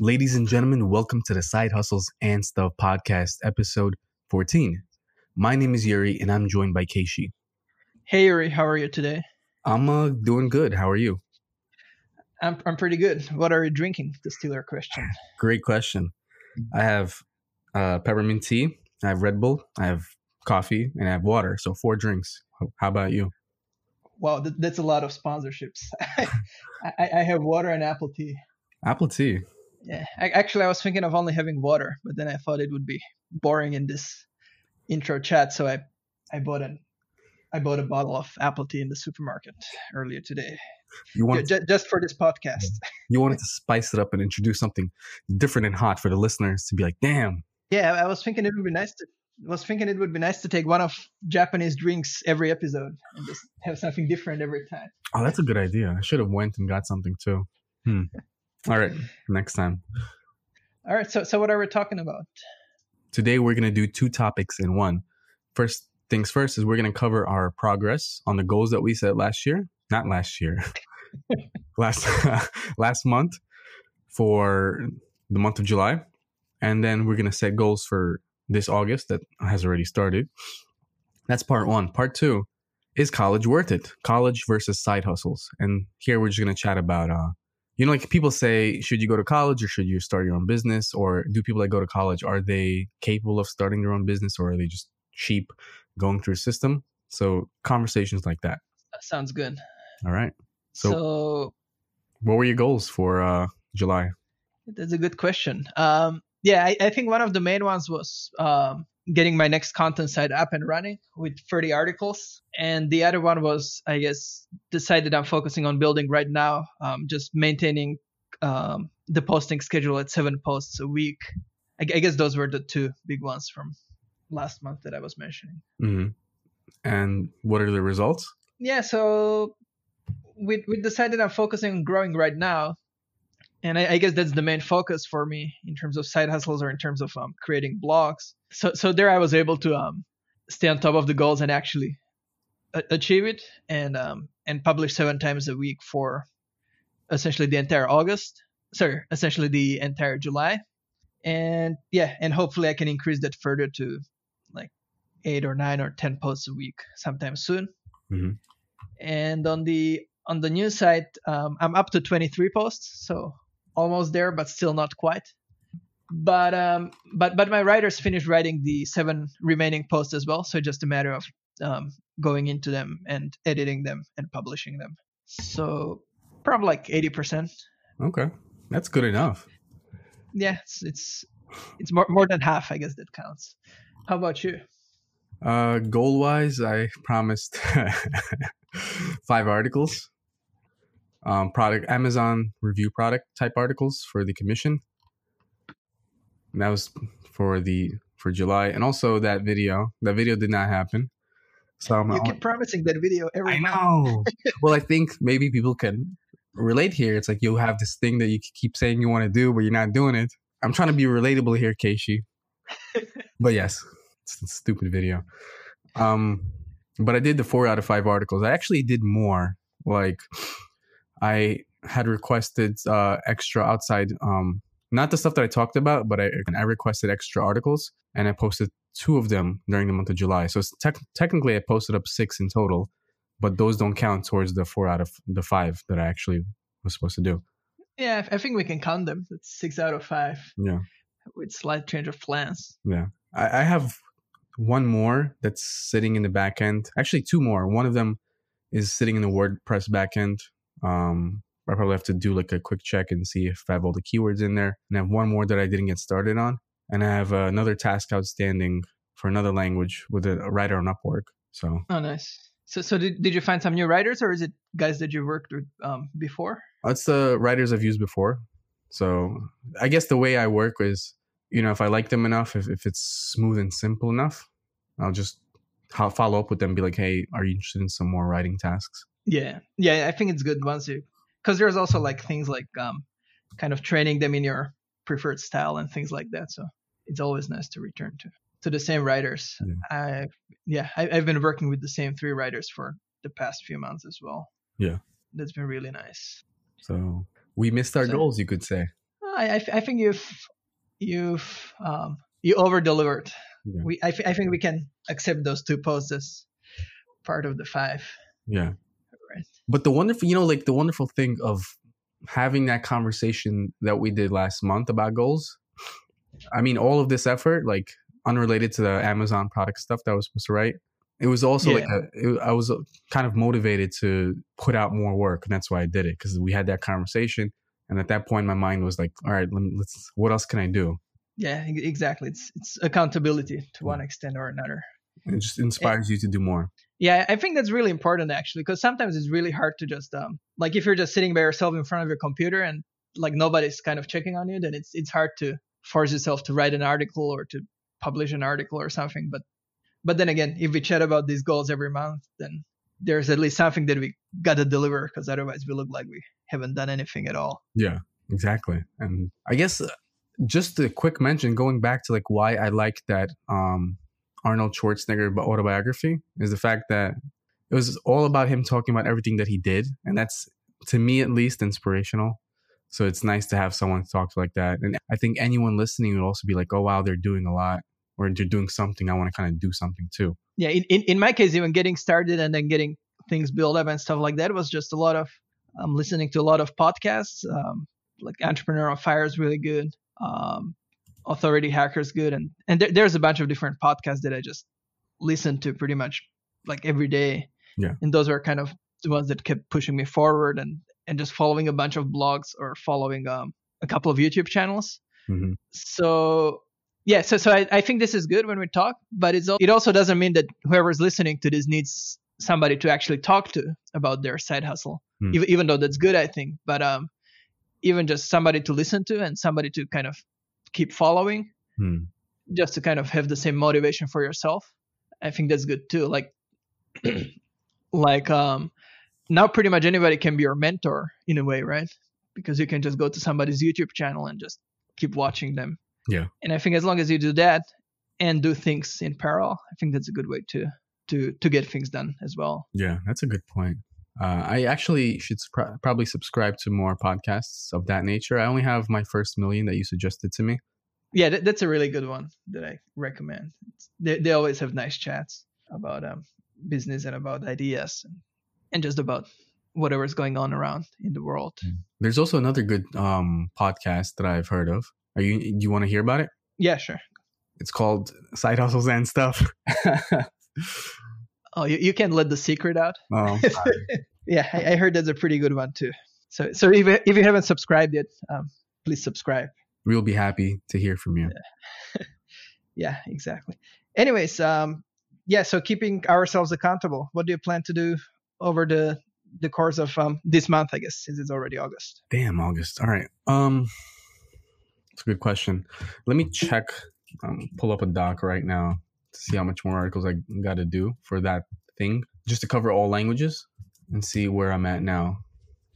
Ladies and gentlemen, welcome to the Side Hustles and Stuff podcast, episode 14. My name is Yuri, and I'm joined by Keishi. Hey Yuri, how are you today? I'm uh, doing good. How are you? I'm I'm pretty good. What are you drinking? The stealer question. Great question. I have uh, peppermint tea, I have Red Bull, I have coffee, and I have water. So four drinks. How about you? Wow, th- that's a lot of sponsorships. I, I have water and apple tea. Apple tea. Yeah, I, actually, I was thinking of only having water, but then I thought it would be boring in this intro chat, so I I bought an I bought a bottle of apple tea in the supermarket earlier today. You wanted Ju- ju- just for this podcast. you wanted to spice it up and introduce something different and hot for the listeners to be like, damn. Yeah, I was thinking it would be nice to was thinking it would be nice to take one of Japanese drinks every episode and just have something different every time. Oh, that's a good idea. I should have went and got something too. Hmm. All right, next time. All right, so so what are we talking about? Today we're gonna do two topics in one. First things first is we're gonna cover our progress on the goals that we set last year. Not last year. last last month for the month of July. And then we're gonna set goals for this August that has already started. That's part one. Part two is college worth it? College versus side hustles. And here we're just gonna chat about uh you know, like people say, should you go to college or should you start your own business? Or do people that go to college are they capable of starting their own business or are they just cheap going through a system? So conversations like that. That sounds good. All right. So, So, what were your goals for uh July? that's a good question. Um, yeah, I, I think one of the main ones was um, getting my next content site up and running with 30 articles, and the other one was, I guess, decided I'm focusing on building right now, um, just maintaining um, the posting schedule at seven posts a week. I, I guess those were the two big ones from last month that I was mentioning. hmm And what are the results? yeah so we we decided i'm focusing on growing right now and I, I guess that's the main focus for me in terms of side hustles or in terms of um, creating blogs so so there i was able to um, stay on top of the goals and actually a- achieve it and um, and publish seven times a week for essentially the entire august. Sorry essentially the entire july. And yeah and hopefully i can increase that further to like eight or nine or ten posts a week sometime soon. Hmm and on the on the news site um, i'm up to 23 posts. So almost there but still not quite but um but but my writers finished writing the seven remaining posts as well so just a matter of um, going into them and editing them and publishing them so probably like 80% Okay. That's good enough. yeah it's it's it's more more than half i guess that counts how about you Uh goal wise, I promised five articles. Um product Amazon review product type articles for the commission. And that was for the for July. And also that video. That video did not happen. So I'm you keep promising that video every I know. well, I think maybe people can relate here. It's like you have this thing that you keep saying you want to do, but you're not doing it. I'm trying to be relatable here, Keishi. but yes, it's a stupid video. Um, but I did the four out of five articles. I actually did more. Like, I had requested uh, extra outside, um, not the stuff that I talked about, but I, I requested extra articles, and I posted two of them during the month of July. So it's tec- technically, I posted up six in total, but those don't count towards the four out of the five that I actually was supposed to do. yeah i think we can count them that's six out of five Yeah. with slight change of plans Yeah. I, I have one more that's sitting in the back end. Actually, two more. One of them is sitting in the WordPress backend. Um, I probably have to do like a quick check and see if I have all the keywords in there. And I have one more that I didn't get started on. And I have uh, another task outstanding for another language with a, a writer on Upwork. So Oh, nice. So, so did, did you find some new writers, or is it guys that you worked with um, before? That's the writers I've used before. So I guess the way I work is, you know, if I like them enough, if, if it's smooth and simple enough, I'll just follow up with them, and be like, hey, are you interested in some more writing tasks? Yeah, yeah. I think it's good once you, because there's also like things like um, kind of training them in your preferred style and things like that. So it's always nice to return to to the same writers. Yeah. I yeah, I, I've been working with the same three writers for the past few months as well. Yeah. that's been really nice. So we missed our So- goals, you could say. I, I, I think you've you've um, you over delivered. Yeah. We I, I think we can accept those two posts as part of the five. Yeah. But the wonderful, you know, like the wonderful thing of having that conversation that we did last month about goals. I mean, all of this effort, like unrelated to the Amazon product stuff that I was supposed to write, it was also Yeah. like a, it, I was uh, kind of motivated to put out more work, and that's why I did it because we had that conversation, and at that point, my mind was like, all right, let me, let's. What else can I do? Yeah, exactly. It's it's accountability to one extent or another. It just inspires you to do more. Yeah, I think that's really important actually, because sometimes it's really hard to just um like if you're just sitting by yourself in front of your computer and like nobody's kind of checking on you, then it's it's hard to force yourself to write an article or to publish an article or something. But but then again, if we chat about these goals every month, then there's at least something that we gotta deliver, because otherwise we look like we haven't done anything at all. Yeah, exactly. And I guess uh, just a quick mention going back to like why I like that um Arnold Schwarzenegger autobiography is the fact that it was all about him talking about everything that he did, and that's to me at least inspirational. So it's nice to have someone talk like that, and I think anyone listening would also be like, "Oh wow, they're doing a lot, or they're doing something. I want to kind of do something too." yeah in, in, in my case even getting started and then getting things built up and stuff like that was just a lot of um, listening to a lot of podcasts um, like entrepreneur on fire is really good um, authority hackers good. And and there, there's a bunch of different podcasts that i just listen to pretty much like every day. Yeah. and those are kind of the ones that kept pushing me forward and and just following a bunch of blogs or following um, a couple of youtube channels. Hmm so yeah so so I, I think this is good when we talk but it's it also doesn't mean that whoever's listening to this needs somebody to actually talk to about their side hustle. Hmm. even, even though that's good i think but um even just somebody to listen to and somebody to kind of keep following Hmm. just to kind of have the same motivation for yourself i think that's good too like like um now pretty much anybody can be your mentor in a way right because you can just go to somebody's youtube channel and just keep watching them Yeah. and i think as long as you do that and do things in parallel i think that's a good way to to to get things done as well Yeah, that's a good point. Uh, I actually should sp- probably subscribe to more podcasts of that nature. I only have my first million that you suggested to me. yeah that, that's a really good one that i recommend they, they always have nice chats about um business and about ideas and, and just about whatever's going on around in the world There's also another good um, podcast that I've heard of. Are you? Do you want to hear about it? yeah sure It's called Side Hustles and Stuff. oh you, you can let the secret out oh, yeah I, I heard that's a pretty good one too so so if, if you haven't subscribed yet um please subscribe we'll be happy to hear from you. yeah exactly anyways um yeah so keeping ourselves accountable what do you plan to do over the the course of um this month i guess since it's already august Damn, August. All right. Um, it's a good question. Let me check. Um, pull up a doc right now to see how much more articles I got to do for that thing, just to cover all languages and see where I'm at now.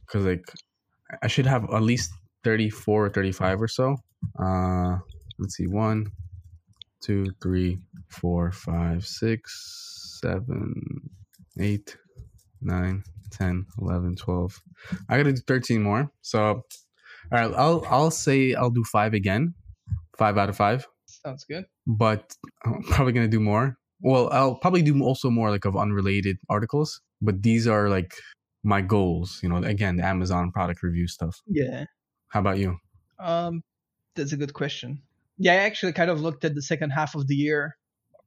Because like, I should have at least thirty-four or thirty-five or so. Uh, let's see. One, two, three, four, five, six, seven, eight, nine, 10, 11, 12. I gotta do 13 more. So, all right, I'll I'll say I'll do five again, five out of five. sounds good But I'm probably gonna do more. Well, I'll probably do also more like of unrelated articles. But these are like my goals. You know, again, the Amazon product review stuff. yeah How about you? um that's a good question yeah i actually kind of looked at the second half of the year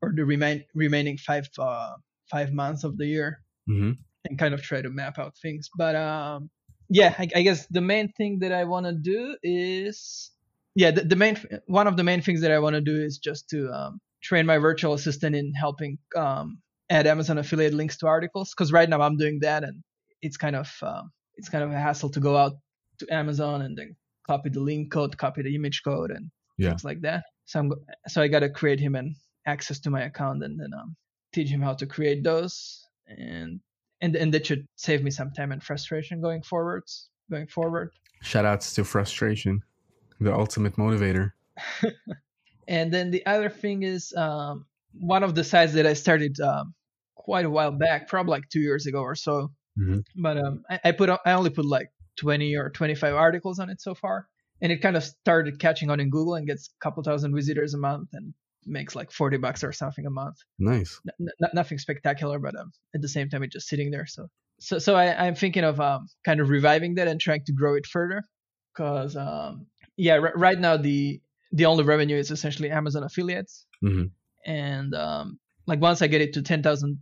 or the remain remaining five uh five months of the year Mm-hmm. and kind of try to map out things. But um, yeah, I, I guess the main thing that I want to do is yeah, the, the main one of the main things that I want to do is just to um, train my virtual assistant in helping um, add Amazon affiliate links to articles. Because right now I'm doing that, and it's kind of um, it's kind of a hassle to go out to Amazon and then copy the link code, copy the image code, and Yeah. things like that. So I'm so I got to create him an access to my account and then um, teach him how to create those and and and that should save me some time and frustration going forwards going forward Shout outs to frustration, the ultimate motivator. and then the other thing is um, one of the sites that i started um, quite a while back probably like two years ago or so Mhm. but um, I, I put i only put like 20 or 25 articles on it so far and it kind of started catching on in Google and gets a couple thousand visitors a month and makes like 40 bucks or something a month. Nice. N- n- nothing spectacular, but um, at the same time, it's just sitting there. So, so, so I, I'm thinking of um, kind of reviving that and trying to grow it further. Cause um, yeah, r- right now the the only revenue is essentially Amazon affiliates, hmm and um, like once I get it to 10,000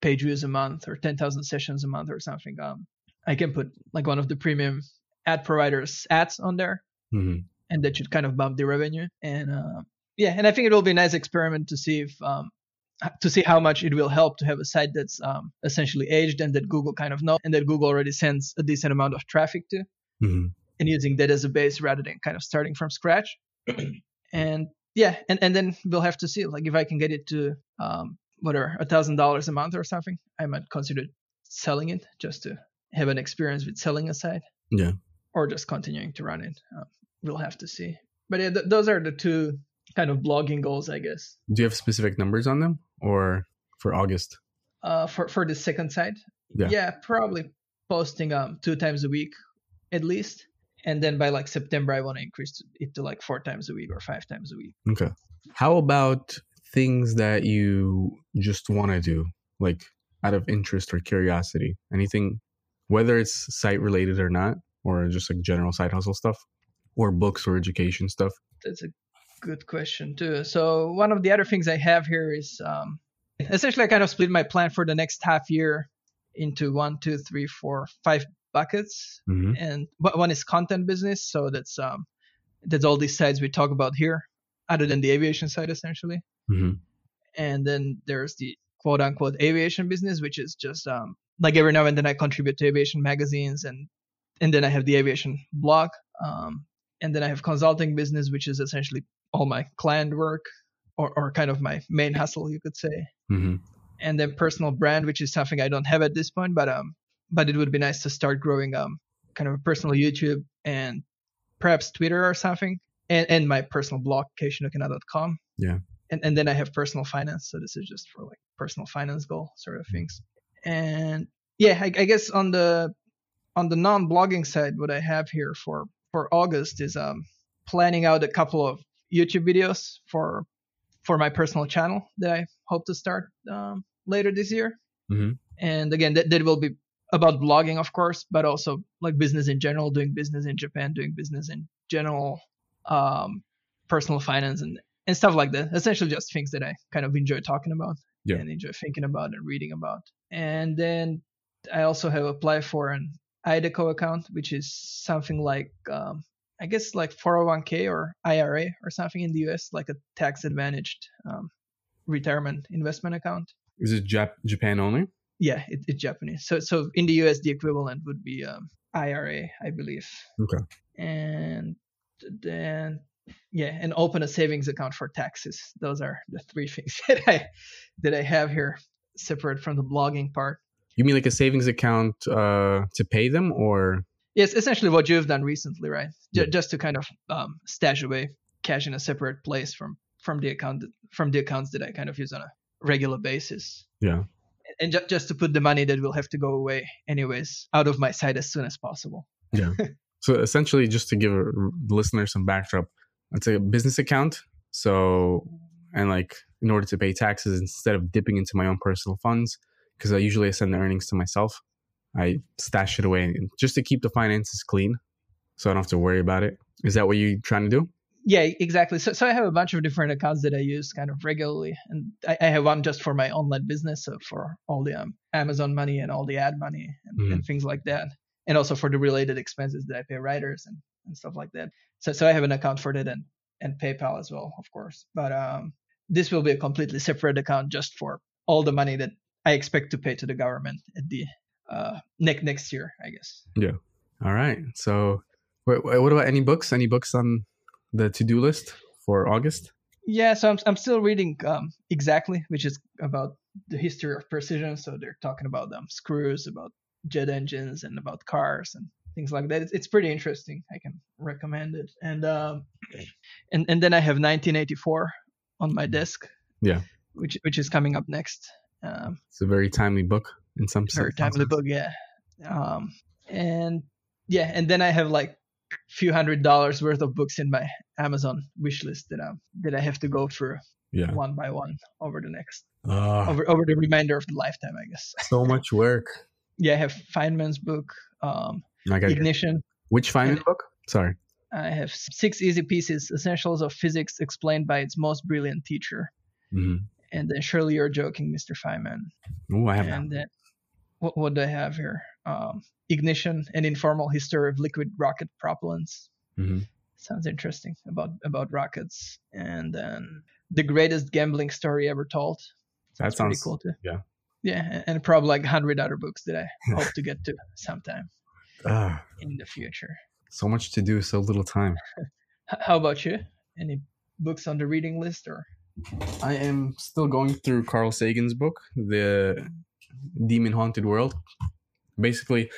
page views a month or 10,000 sessions a month or something, um, I can put like one of the premium ad providers ads on there, hmm and that should kind of bump the revenue. And uh, yeah, and I think it will be a nice experiment to see if um, to see how much it will help to have a site that's um, essentially aged and that Google kind of know and that Google already sends a decent amount of traffic to, hmm and using that as a base rather than kind of starting from scratch. and yeah, and, and then we'll have to see like if I can get it to um, whatever a thousand dollars a month or something, I might consider selling it just to have an experience with selling a site Yeah. or just continuing to run it. Uh, we'll have to see. But yeah, th- those are the two kind of blogging goals, I guess. Do you have specific numbers on them, or for August? Uh, for for the second site, Yeah. probably posting um two times a week at least, and then by like September, I want to increase it to like four times a week or five times a week. Okay. How about things that you just want to do, like out of interest or curiosity? Anything, whether it's site related or not, or just like general side hustle stuff, or books or education stuff? That's a good question too. So one of the other things I have here is um, essentially I kind of split my plan for the next half year into one, two, three, four, five buckets. hmm and one one is content business so that's um that's all these sides we talk about here other than the aviation side essentially. Hmm and then there's the quote unquote aviation business which is just um like every now and then i contribute to aviation magazines and and then i have the aviation blog um and then i have consulting business which is essentially all my client work or, or kind of my main hustle you could say. Hmm and then personal brand, which is something I don't have at this point, but um, but it would be nice to start growing um, kind of a personal YouTube and perhaps Twitter or something, and and my personal blog, keishinukina.com. Yeah. And and then I have personal finance, so this is just for like personal finance goal sort of things. And yeah, I, I guess on the on the non-blogging side, what I have here for for August is um planning out a couple of YouTube videos for for my personal channel that I hope to start um, later this year. hmm And again, that, that will be about blogging, of course, but also like business in general, doing business in Japan, doing business in general, um, personal finance and, and stuff like that. Essentially, just things that I kind of enjoy talking about Yeah. and enjoy thinking about and reading about. And then I also have applied for an iDeCo account, which is something like um, I guess like 401k or IRA or something in the US, like a tax advantaged um, retirement investment account. Is it Jap- Japan only? Yeah, it, it's Japanese. So so in the US, the equivalent would be um, IRA, I believe. Okay. And then yeah, and open a savings account for taxes. Those are the three things that I that I have here, separate from the blogging part. You mean like a savings account uh, to pay them, or Yes, essentially what you've done recently, right? J- Yeah. Just to kind of um, stash away cash in a separate place from from the account that, from the accounts that I kind of use on a regular basis, yeah? And ju- just to put the money that will have to go away anyways out of my side as soon as possible. Yeah. so essentially, just to give a the listener some backdrop, it's a business account. So, and like in order to pay taxes, instead of dipping into my own personal funds, because I usually send the earnings to myself, I stash it away just to keep the finances clean, so I don't have to worry about it. Is that what you're trying to do? Yeah, exactly. So, so I have a bunch of different accounts that I use kind of regularly, and I, I have one just for my online business, so for all the um, Amazon money and all the ad money and, and things like that, and also for the related expenses that I pay writers and, and stuff like that. So, so I have an account for that and and PayPal as well, of course. But um, this will be a completely separate account just for all the money that I expect to pay to the government at the uh, next next year, I guess. Yeah. All right. So, what, what about any books? Any books on the to do list for August? Yeah, so I'm I'm still reading um, exactly, which is about the history of precision. So they're talking about um, screws, about jet engines, and about cars and things like that. It's, it's pretty interesting. I can recommend it. And um, and and then I have 1984 on my desk. Yeah. Which which is coming up next. Um, It's a very timely book in some very sense. Very timely book, yeah. Um, and yeah, and then I have like few hundred dollars worth of books in my Amazon wish list that um that I have to go through Yeah. one by one over the next Ah, over over the remainder of the lifetime, I guess. so much work. Yeah, I have Feynman's book, um, I Ignition. which Feynman book? Sorry. I have six easy pieces, essentials of physics explained by its most brilliant teacher, hmm and then surely you're joking, Mr. Feynman. Oh, I have. and then what, what do I have here? Um, ignition, an informal history of liquid rocket propellants. hmm Sounds interesting about about rockets. And then the greatest gambling story ever told. That That's pretty sounds cool too. yeah. Yeah, and- and probably like a hundred other books that I hope to get to sometime Ah, in the future. so much to do, so little time. How about you? Any books on the reading list or? I am still going through Carl Sagan's book, The Demon Haunted World. Basically,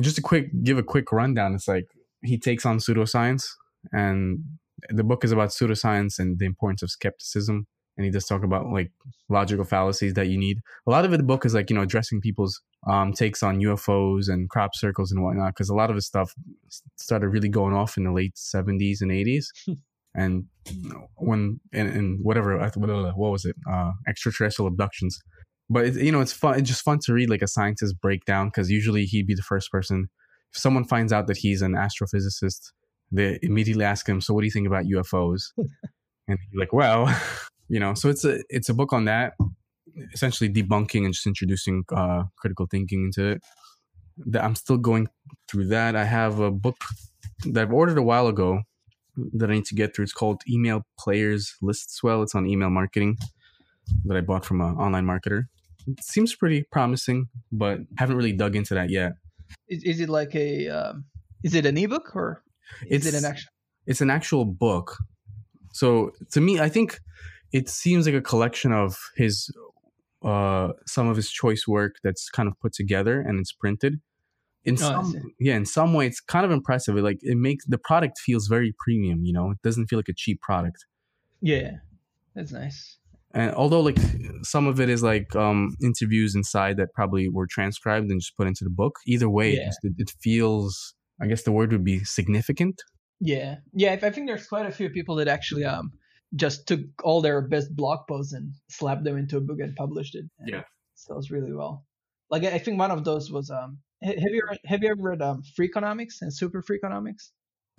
just a quick give a quick rundown. It's like he takes on pseudoscience, and the book is about pseudoscience and the importance of skepticism. And he does talk about like logical fallacies that you need. A lot of it, the book is like you know addressing people's um, takes on UFOs and crop circles and whatnot, because a lot of his stuff started really going off in the late seventies and eighties. and when and, and whatever what was it uh extraterrestrial abductions but it, you know it's fun it's just fun to read like a scientist breakdown because usually he'd be the first person if someone finds out that he's an astrophysicist they immediately ask him so what do you think about ufos and he's like well you know so it's a it's a book on that essentially debunking and just introducing uh critical thinking into it that i'm still going through that i have a book that i've ordered a while ago that I need to get through. It's called Email Players lists well It's on email marketing that I bought from an online marketer. It seems pretty promising, but haven't really dug into that yet. Is, is it like a? Um, is it an ebook or is it It's- an actual? It's an actual book. So to me, I think it seems like a collection of his uh some of his choice work that's kind of put together and it's printed. In Oh, some yeah, in some way it's kind of impressive. It like it makes the product feels very premium, you know. It doesn't feel like a cheap product. Yeah, that's nice. And although like some of it is like um interviews inside that probably were transcribed and just put into the book either way it, just, it, feels i guess the word would be significant Yeah, yeah. I think there's quite a few people that actually um just took all their best blog posts and slapped them into a book and published it. and Yeah. it sells really well. Like I I think one of those was um. Have you ever, have you ever read um Freakonomics and Super Freakonomics?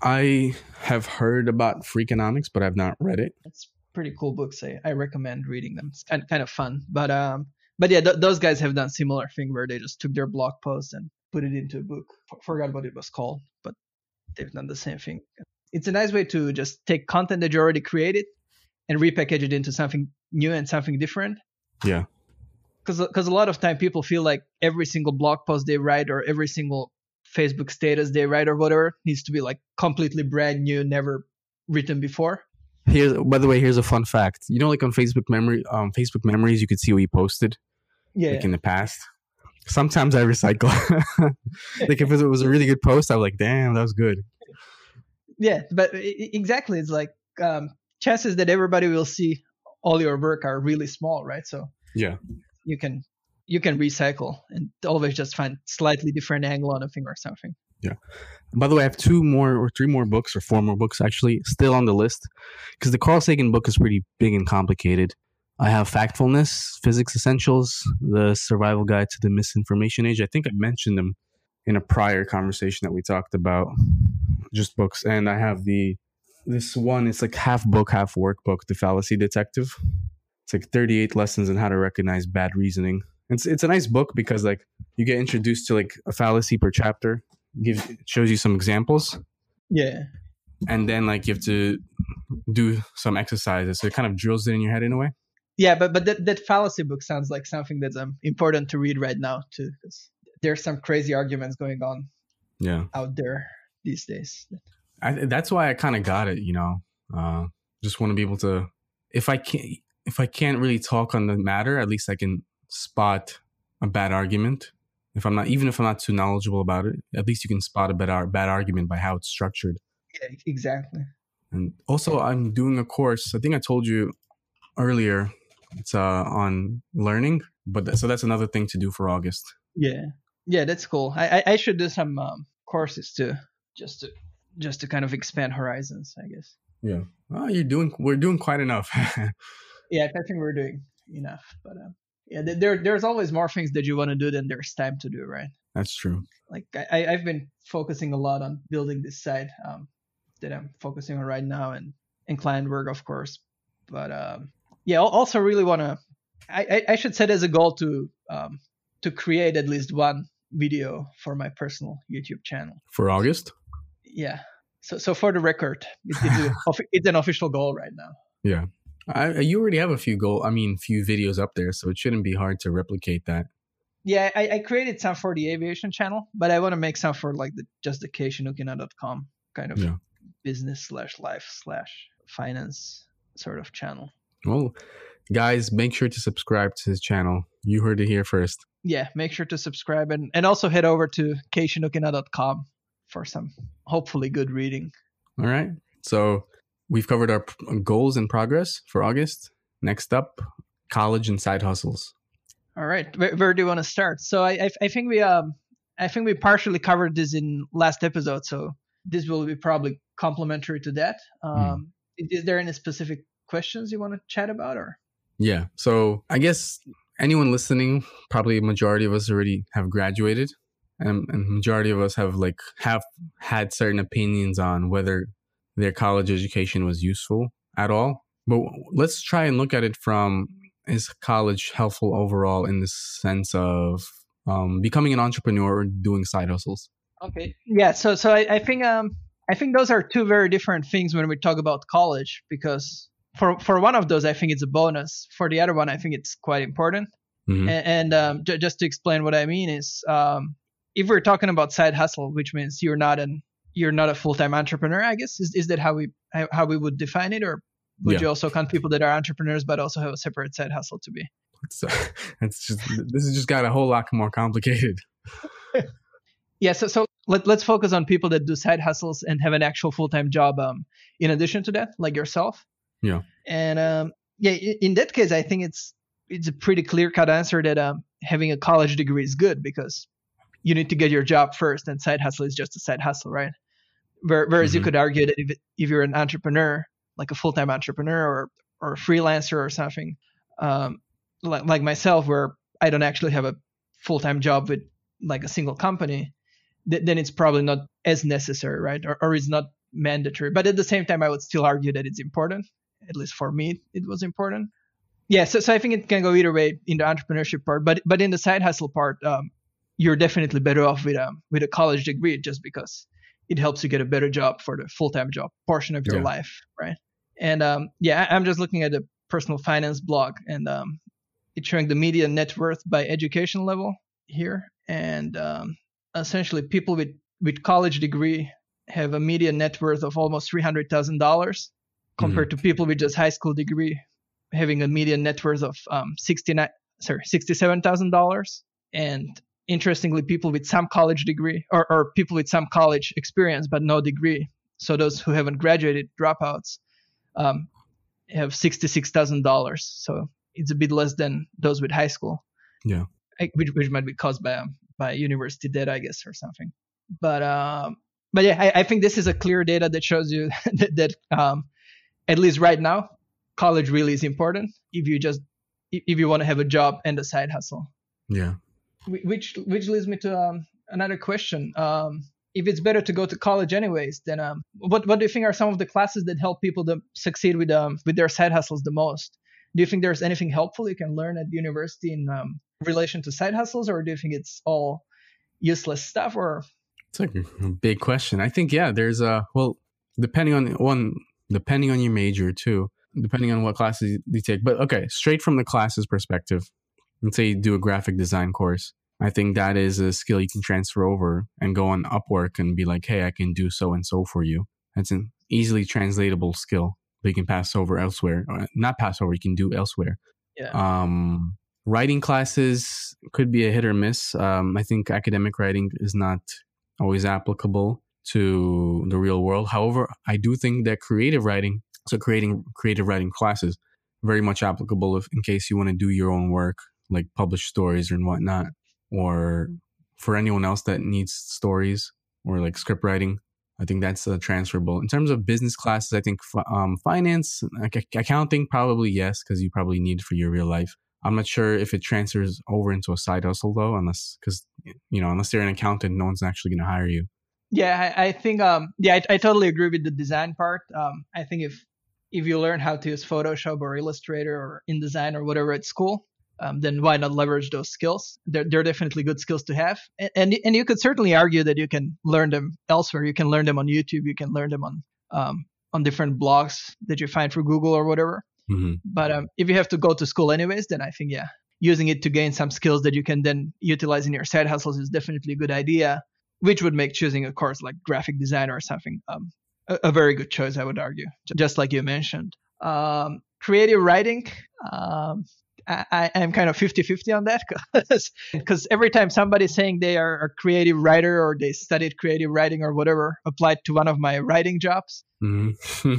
i have heard about freakonomics but i've not read it It's pretty cool books. I, I recommend reading them. It's kind kind of fun. But um but yeah, th- those guys have done similar thing where they just took their blog post and put it into a book. F- forgot what it was called, but they've done the same thing. It's a nice way to just take content that you already created and repackage it into something new and something different. Yeah. Because a lot of time people feel like every single blog post they write or every single Facebook status they write or whatever needs to be like completely brand new, never written before. Here's by the way here's a fun fact you know like on facebook memory um facebook memories you could see what you posted Yeah. like in the past sometimes i recycle like if it was a really good post i'm like damn that was good Yeah, but i- i- exactly. It's like um, chances that everybody will see all your work are really small, right? So yeah you can you can recycle and always just find slightly different angle on a thing or something. By the way, I have two more or three more books or four more books actually still on the list because the Carl Sagan book is pretty big and complicated. I have Factfulness, Physics Essentials, The Survival Guide to the Misinformation Age. I think I mentioned them in a prior conversation that we talked about just books. And I have the this one, it's like half book, half workbook, The Fallacy Detective. It's like 38 lessons on how to recognize bad reasoning. It's it's a nice book because like you get introduced to like a fallacy per chapter gives shows you some examples. Yeah, and then like you have to do some exercises. So it kind of drills it in your head in a way. Yeah, but but that, that fallacy book sounds like something that's um, important to read right now too, because there's some crazy arguments going on yeah. out there these days. I, that's why i kind of got it you know? Uh just want to be able to if i can't if i can't really talk on the matter at least i can spot a bad argument if i'm not even if i'm not too knowledgeable about it at least you can spot a bad, bad argument by how it's structured Yeah, exactly. And also, I'm doing a course. I think I told you earlier. It's uh, on learning, but th- so that's another thing to do for August. Yeah, yeah, that's cool. I I, I should do some um, courses too, just to just to kind of expand horizons, I guess. Yeah. Oh, you're doing. We're doing quite enough. yeah, I think we're doing enough. But uh, yeah, there there's always more things that you want to do than there's time to do, right? That's true. Like I, I've been focusing a lot on building this site um, that I'm focusing on right now, and and client work, of course. But um, yeah, also really want to. I, I should set as a goal to um, to create at least one video for my personal YouTube channel for August. Yeah. So so for the record, it's, it's, a, it's an official goal right now. Yeah. I, uh, you already have a few goal. I mean, few videos up there, so it shouldn't be hard to replicate that. Yeah, I, I created some for the aviation channel, but I want to make some for like the just the keishinukina.com kind of yeah. business slash life slash finance sort of channel. Well, guys, make sure to subscribe to his channel. You heard it here first. Yeah, make sure to subscribe and, and also head over to keishinukina.com for some hopefully good reading. All right. So we've covered our goals and progress for August. Next up, college and side hustles. All right, where, where do you want to start? So I, I, I think we um I think we partially covered this in last episode, so this will be probably complementary to that. Hmm. Um, mm. Is there any specific questions you want to chat about, or? Yeah, so I guess anyone listening, probably a majority of us already have graduated, and, and majority of us have like have had certain opinions on whether their college education was useful at all. But let's try and look at it from is college helpful overall in the sense of um, becoming an entrepreneur or doing side hustles? Okay. Yeah. So so I, I think um I think those are two very different things when we talk about college because for for one of those I think it's a bonus. For the other one I think it's quite important. Mm-hmm. And, and um, j- just to explain what I mean is um, if we're talking about side hustle, which means you're not an you're not a full time entrepreneur, I guess is is that how we how we would define it, or would yeah. you also count people that are entrepreneurs but also have a separate side hustle to be? So it's just this has just got a whole lot more complicated. yeah, so so let, let's focus on people that do side hustles and have an actual full time job um in addition to that, like yourself. Yeah. And um yeah, in that case I think it's it's a pretty clear cut answer that um having a college degree is good because you need to get your job first and side hustle is just a side hustle, right? Whereas mm-hmm. you could argue that if, if you're an entrepreneur, like a full-time entrepreneur or, or a freelancer or something, um, like, like myself, where I don't actually have a full-time job with like a single company, th- then it's probably not as necessary, right? Or, or it's not mandatory. But at the same time, I would still argue that it's important. At least for me, it was important. Yeah, so, so I think it can go either way in the entrepreneurship part, but but in the side hustle part, um, you're definitely better off with a with a college degree just because it helps you get a better job for the full time job portion of your yeah. life, right? And um, yeah, I'm just looking at the personal finance blog, and um, it's showing the median net worth by education level here, and um, essentially people with with college degree have a median net worth of almost three hundred thousand dollars, compared mm-hmm. to people with just high school degree having a median net worth of um, sixty nine sorry sixty seven thousand dollars, and interestingly, people with some college degree or, or people with some college experience but no degree, so those who haven't graduated, dropouts, um, have sixty-six thousand dollars. So it's a bit less than those with high school. Yeah, which, which might be caused by um, by university debt, I guess, or something. But um, but yeah, I, I think this is a clear data that shows you that, that um, at least right now, college really is important if you just if you want to have a job and a side hustle. Yeah, which which leads me to um, another question. Um, if it's better to go to college anyways, then um, what what do you think are some of the classes that help people to succeed with um with their side hustles the most? Do you think there's anything helpful you can learn at the university in um, relation to side hustles, or do you think it's all useless stuff? Or it's like a big question. I think yeah, there's a well, depending on one, depending on your major too, depending on what classes you take. But okay, straight from the classes perspective, let's say you do a graphic design course. I think that is a skill you can transfer over and go on Upwork and be like, hey, I can do so and so for you. That's an easily translatable skill that you can pass over elsewhere. Or not pass over, you can do elsewhere. Yeah. Um, writing classes could be a hit or miss. Um, I think academic writing is not always applicable to the real world. However, I do think that creative writing, so creating creative writing classes, very much applicable if in case you want to do your own work like publish stories and whatnot, or for anyone else that needs stories or like script writing. I think that's uh, transferable. In terms of business classes, I think um, finance, like accounting, probably yes, because you probably need it for your real life. I'm not sure if it transfers over into a side hustle though, unless because you know unless you're an accountant, no one's actually going to hire you. Yeah, I, I think um yeah I, I, totally agree with the design part. Um, I think if if you learn how to use Photoshop or Illustrator or InDesign or whatever at school, um, then why not leverage those skills? They're, they're definitely good skills to have, and, and, and you could certainly argue that you can learn them elsewhere. You can learn them on YouTube. You can learn them on um, on different blogs that you find through Google or whatever. Mm-hmm. But um, if you have to go to school anyways, then I think yeah, using it to gain some skills that you can then utilize in your side hustles is definitely a good idea. Which would make choosing a course like graphic design or something um, a, a, very good choice, I would argue. Just like you mentioned, um, creative writing. Um, I, am kind of 50-50 on that because every time somebody's saying they are a creative writer or they studied creative writing or whatever applied to one of my writing jobs mm-hmm.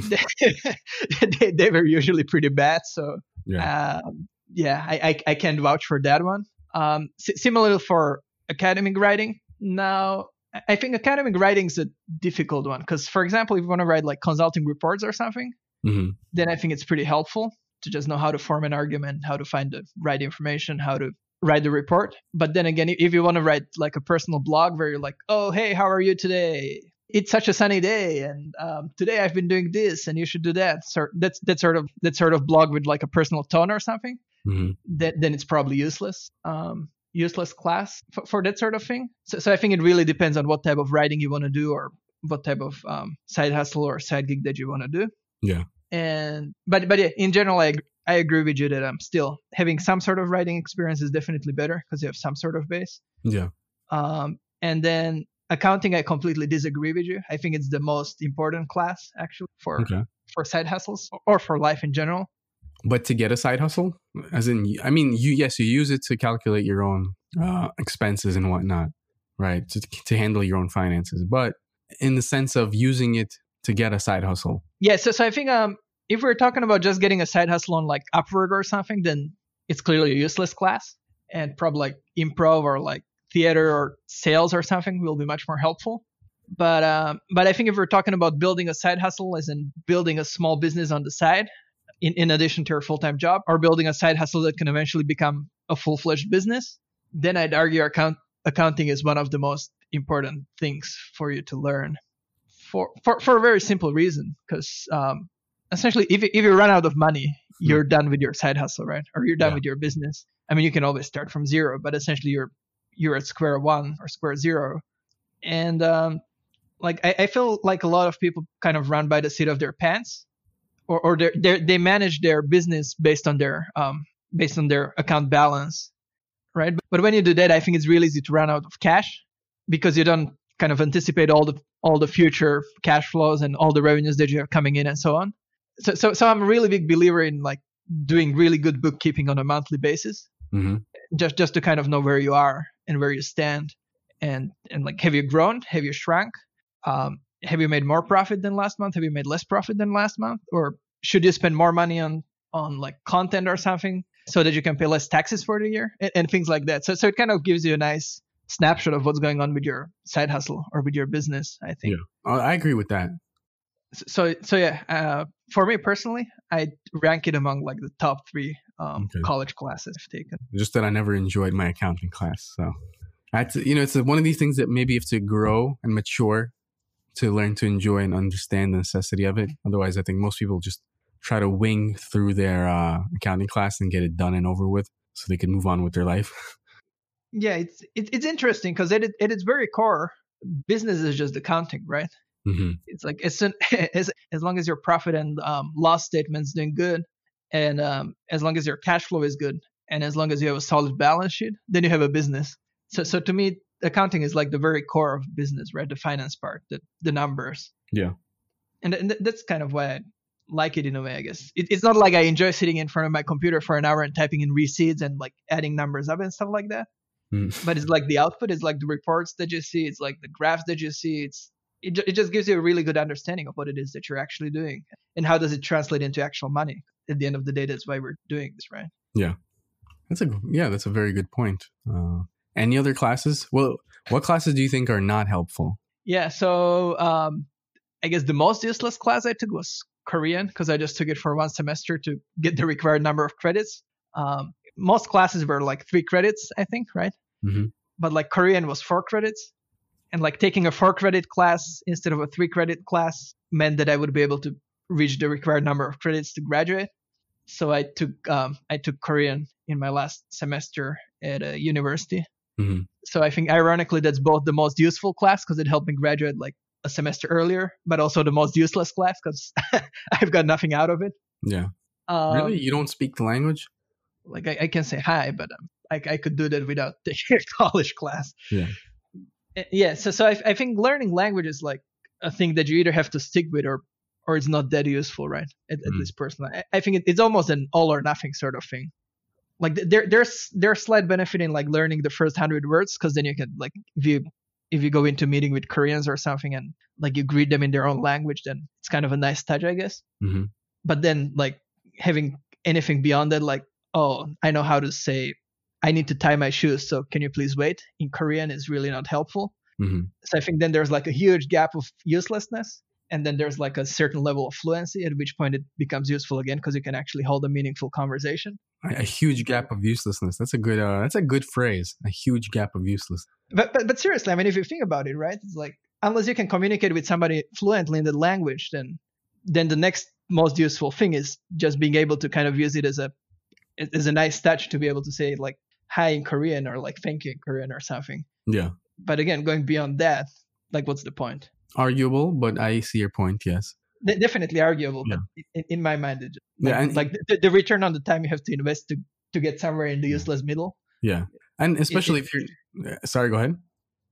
they, they, were usually pretty bad so yeah, um, yeah I, I, I, can't vouch for that one um, similarly for academic writing now i think academic writing is a difficult one because for example if you want to write like consulting reports or something mm-hmm. then i think it's pretty helpful to just know how to form an argument, how to find the right information, how to write the report. But then again, if you want to write like a personal blog where you're like, oh, hey, how are you today? It's such a sunny day, and um, today I've been doing this, and you should do that. So that's that sort of that sort of blog with like a personal tone or something. Mm-hmm. That, then it's probably useless. Um, useless class for, for, that sort of thing. So, so I think it really depends on what type of writing you want to do or what type of um, side hustle or side gig that you want to do. Yeah and but but yeah, in general, I I agree with you that I'm still having some sort of writing experience is definitely better because you have some sort of base. Yeah. Um, and then accounting, I completely disagree with you. I think it's the most important class actually for okay. for side hustles or for life in general. But to get a side hustle, as in, I mean, you yes, you use it to calculate your own uh, expenses and whatnot, right? To to handle your own finances, but in the sense of using it to get a side hustle? Yeah, so, so I think um, if we're talking about just getting a side hustle on like Upwork or something, then it's clearly a useless class, and probably like improv or like theater or sales or something will be much more helpful. But um, but I think if we're talking about building a side hustle, as in building a small business on the side, in, in addition to your full time job, or building a side hustle that can eventually become a full fledged business, then I'd argue account, accounting is one of the most important things for you to learn for for, for a very simple reason because um, essentially if, if you run out of money hmm. you're done with your side hustle right or you're done yeah. with your business i mean you can always start from zero but essentially you're you're at square one or square zero and um, like I, I feel like a lot of people kind of run by the seat of their pants or, or they they manage their business based on their um, based on their account balance right but, but when you do that i think it's really easy to run out of cash because you don't kind of anticipate all the all the future cash flows and all the revenues that you have coming in and so on. So so so I'm a really big believer in like doing really good bookkeeping on a monthly basis, mm-hmm. just just to kind of know where you are and where you stand, and and like have you grown, have you shrunk, um, have you made more profit than last month, have you made less profit than last month, or should you spend more money on on like content or something so that you can pay less taxes for the year and, and things like that. So so it kind of gives you a nice snapshot of what's going on with your side hustle or with your business. I think. Yeah, I agree with that. So so yeah, uh, for me personally, I rank it among like the top three um, okay. college classes I've taken. Just that I never enjoyed my accounting class, so I to, you know, it's one of these things that maybe you have to grow and mature to learn to enjoy and understand the necessity of it. Otherwise, I think most people just try to wing through their uh, accounting class and get it done and over with so they can move on with their life. yeah, it's it, it's interesting because at, at its very core, business is just accounting, right? Mm-hmm. It's like as, soon, as as long as your profit and um, loss statement's doing good, and um, as long as your cash flow is good, and as long as you have a solid balance sheet, then you have a business. So so to me, accounting is like the very core of business, right? The finance part, the the numbers. Yeah. And, and that's kind of why I like it in a way, I guess. It, it's not like I enjoy sitting in front of my computer for an hour and typing in receipts and like adding numbers up and stuff like that. Mm. But it's like the output is like the reports that you see, it's like the graphs that you see. It's it, it just gives you a really good understanding of what it is that you're actually doing and how does it translate into actual money. At the end of the day, that's why we're doing this, right? Yeah, that's a yeah, that's a very good point. Uh, any other classes? Well, what classes do you think are not helpful? Yeah, so um, I guess the most useless class I took was Korean because I just took it for one semester to get the required number of credits. Um, most classes were like three credits, I think, right? Mm-hmm. But like Korean was four credits, and like taking a four credit class instead of a three credit class meant that I would be able to reach the required number of credits to graduate. So I took um, I took Korean in my last semester at a university. Mhm. So I think ironically that's both the most useful class because it helped me graduate like a semester earlier, but also the most useless class because I've got nothing out of it. Yeah. Um, really? You don't speak the language? Like I, I can say hi, but um, I, I could do that without taking a college class. Yeah. Uh, Yeah. So so I, I think learning language is like a thing that you either have to stick with or or it's not that useful, right? At, at Mm. least personally, I, I think it, it's almost an all or nothing sort of thing. Like there there's there's slight benefit in like learning the first hundred words because then you can like if you if you go into meeting with Koreans or something and like you greet them in their own language, then it's kind of a nice touch, I guess. hmm But then like having anything beyond that, like oh, I know how to say I need to tie my shoes, so can you please wait? In Korean is really not helpful. hmm So I think then there's like a huge gap of uselessness, and then there's like a certain level of fluency, at which point it becomes useful again because you can actually hold a meaningful conversation. A, a huge gap of uselessness. That's a good. Uh, that's a good phrase. A huge gap of uselessness. But, but but seriously, I mean, if you think about it, right? It's like unless you can communicate with somebody fluently in the language, then then the next most useful thing is just being able to kind of use it as a as a nice touch to be able to say like hi in Korean or like thank you in Korean or something. Yeah. But again, going beyond that, like what's the point? Arguable, but I see your point. Yes. De- definitely arguable, Yeah. but in, in my mind, it, Yeah, like, and- like the, the return on the time you have to invest to to get somewhere in the useless middle. Yeah. And especially if you're. uh, Sorry. Go ahead.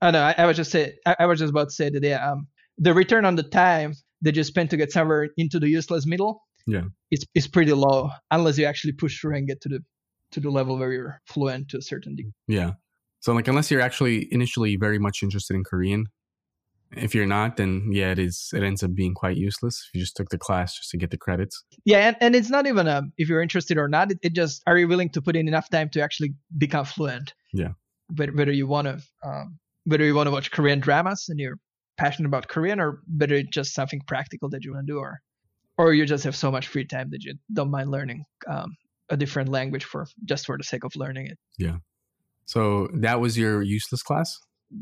Oh no, I, I was just say I, I was just about to say that yeah, um, the return on the time that you spend to get somewhere into the useless middle, Yeah. it's is pretty low unless you actually push through and get to the to the level where you're fluent to a certain degree. Yeah. So like, unless you're actually initially very much interested in Korean, if you're not, then yeah, it is. It ends up being quite useless if you just took the class just to get the credits. Yeah, and, and it's not even um if you're interested or not. It, it just are you willing to put in enough time to actually become fluent? Yeah. Whether, whether you want to um whether you want to watch Korean dramas and you're passionate about Korean, or whether it's just something practical that you want to do, or or you just have so much free time that you don't mind learning um a different language for just for the sake of learning it. Yeah. So that was your useless class.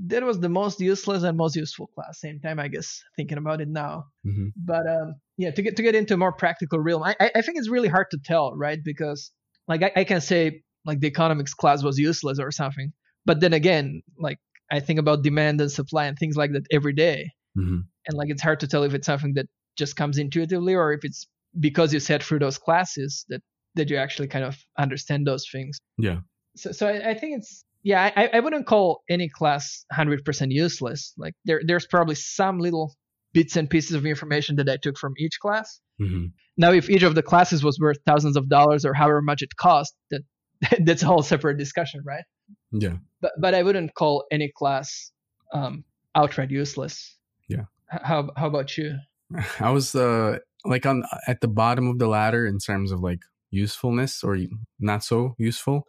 That was the most useless and most useful class. Same time, I guess. Thinking about it now, hmm but um, yeah, to get to get into a more practical realm, I I think it's really hard to tell, right? Because like I, I can say like the economics class was useless or something, but then again, like I think about demand and supply and things like that every day, hmm and like it's hard to tell if it's something that just comes intuitively or if it's because you sat through those classes that that you actually kind of understand those things. Yeah. So so I, I think it's yeah I, I wouldn't call any class 100% useless. Like there there's probably some little bits and pieces of information that I took from each class. hmm Now if each of the classes was worth thousands of dollars or however much it cost, that that's a whole separate discussion, right? Yeah. But but I wouldn't call any class um, outright useless. Yeah. How how about you? I was uh like on at the bottom of the ladder in terms of like usefulness or not so useful.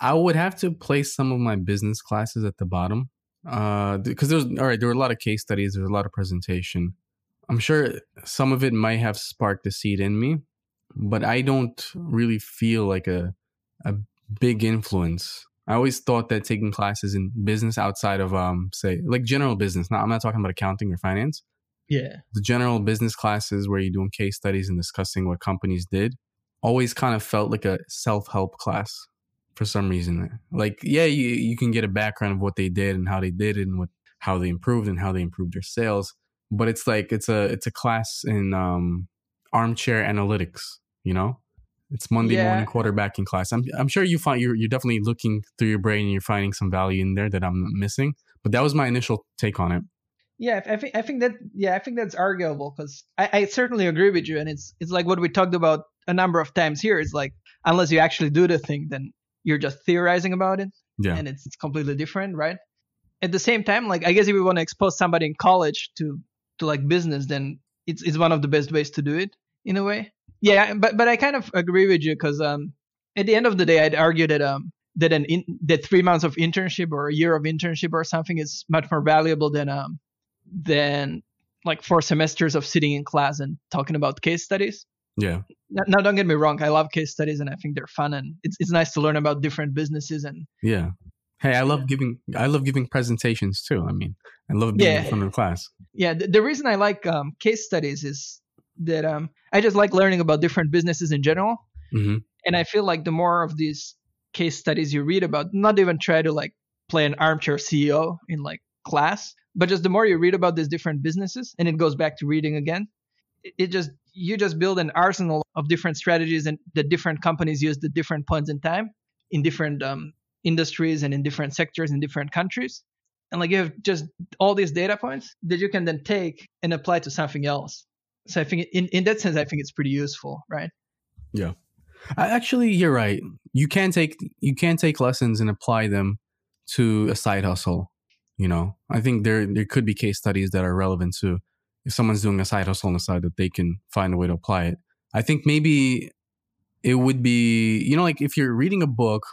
I would have to place some of my business classes at the bottom. Uh because there's all right, there were a lot of case studies, there's a lot of presentation. I'm sure some of it might have sparked a seed in me, but I don't really feel like a a big influence. I always thought that taking classes in business outside of um say like general business, not I'm not talking about accounting or finance Yeah. the general business classes where you're doing case studies and discussing what companies did always kind of felt like a self-help class for some reason like yeah you, you can get a background of what they did and how they did it and what how they improved and how they improved their sales but it's like it's a it's a class in um armchair analytics you know it's monday Yeah. morning quarterbacking class i'm, I'm sure you find you're, you're definitely looking through your brain and you're finding some value in there that i'm missing but that was my initial take on it Yeah, I think I think that yeah, I think that's arguable because I, I certainly agree with you, and it's it's like what we talked about a number of times here. It's like unless you actually do the thing, then you're just theorizing about it, yeah and it's it's completely different, right? At the same time, like I guess if we want to expose somebody in college to to like business, then it's it's one of the best ways to do it in a way. Yeah, but but I kind of agree with you because um at the end of the day, I'd argue that um that an in, that three months of internship or a year of internship or something is much more valuable than um than like four semesters of sitting in class and talking about case studies. Yeah. Now, now, don't get me wrong, I love case studies and I think they're fun and it's it's nice to learn about different businesses and Yeah. Hey, I love giving I love giving presentations too. I mean, I love being Yeah. in front of the class. yeah, the, the reason I like um, case studies is that um, I just like learning about different businesses in general, hmm and I feel like the more of these case studies you read about, not even try to like play an armchair CEO in like class, but just the more you read about these different businesses, and it goes back to reading again, it, just you just build an arsenal of different strategies and the different companies use at different points in time in different um, industries and in different sectors in different countries. And like you have just all these data points that you can then take and apply to something else. So I think in, in that sense, I think it's pretty useful, right? Yeah. Actually, you're right. You can take you can take lessons and apply them to a side hustle. You know, I think there there could be case studies that are relevant to if someone's doing a side hustle on the side that they can find a way to apply it. I think maybe it would be you know like if you're reading a book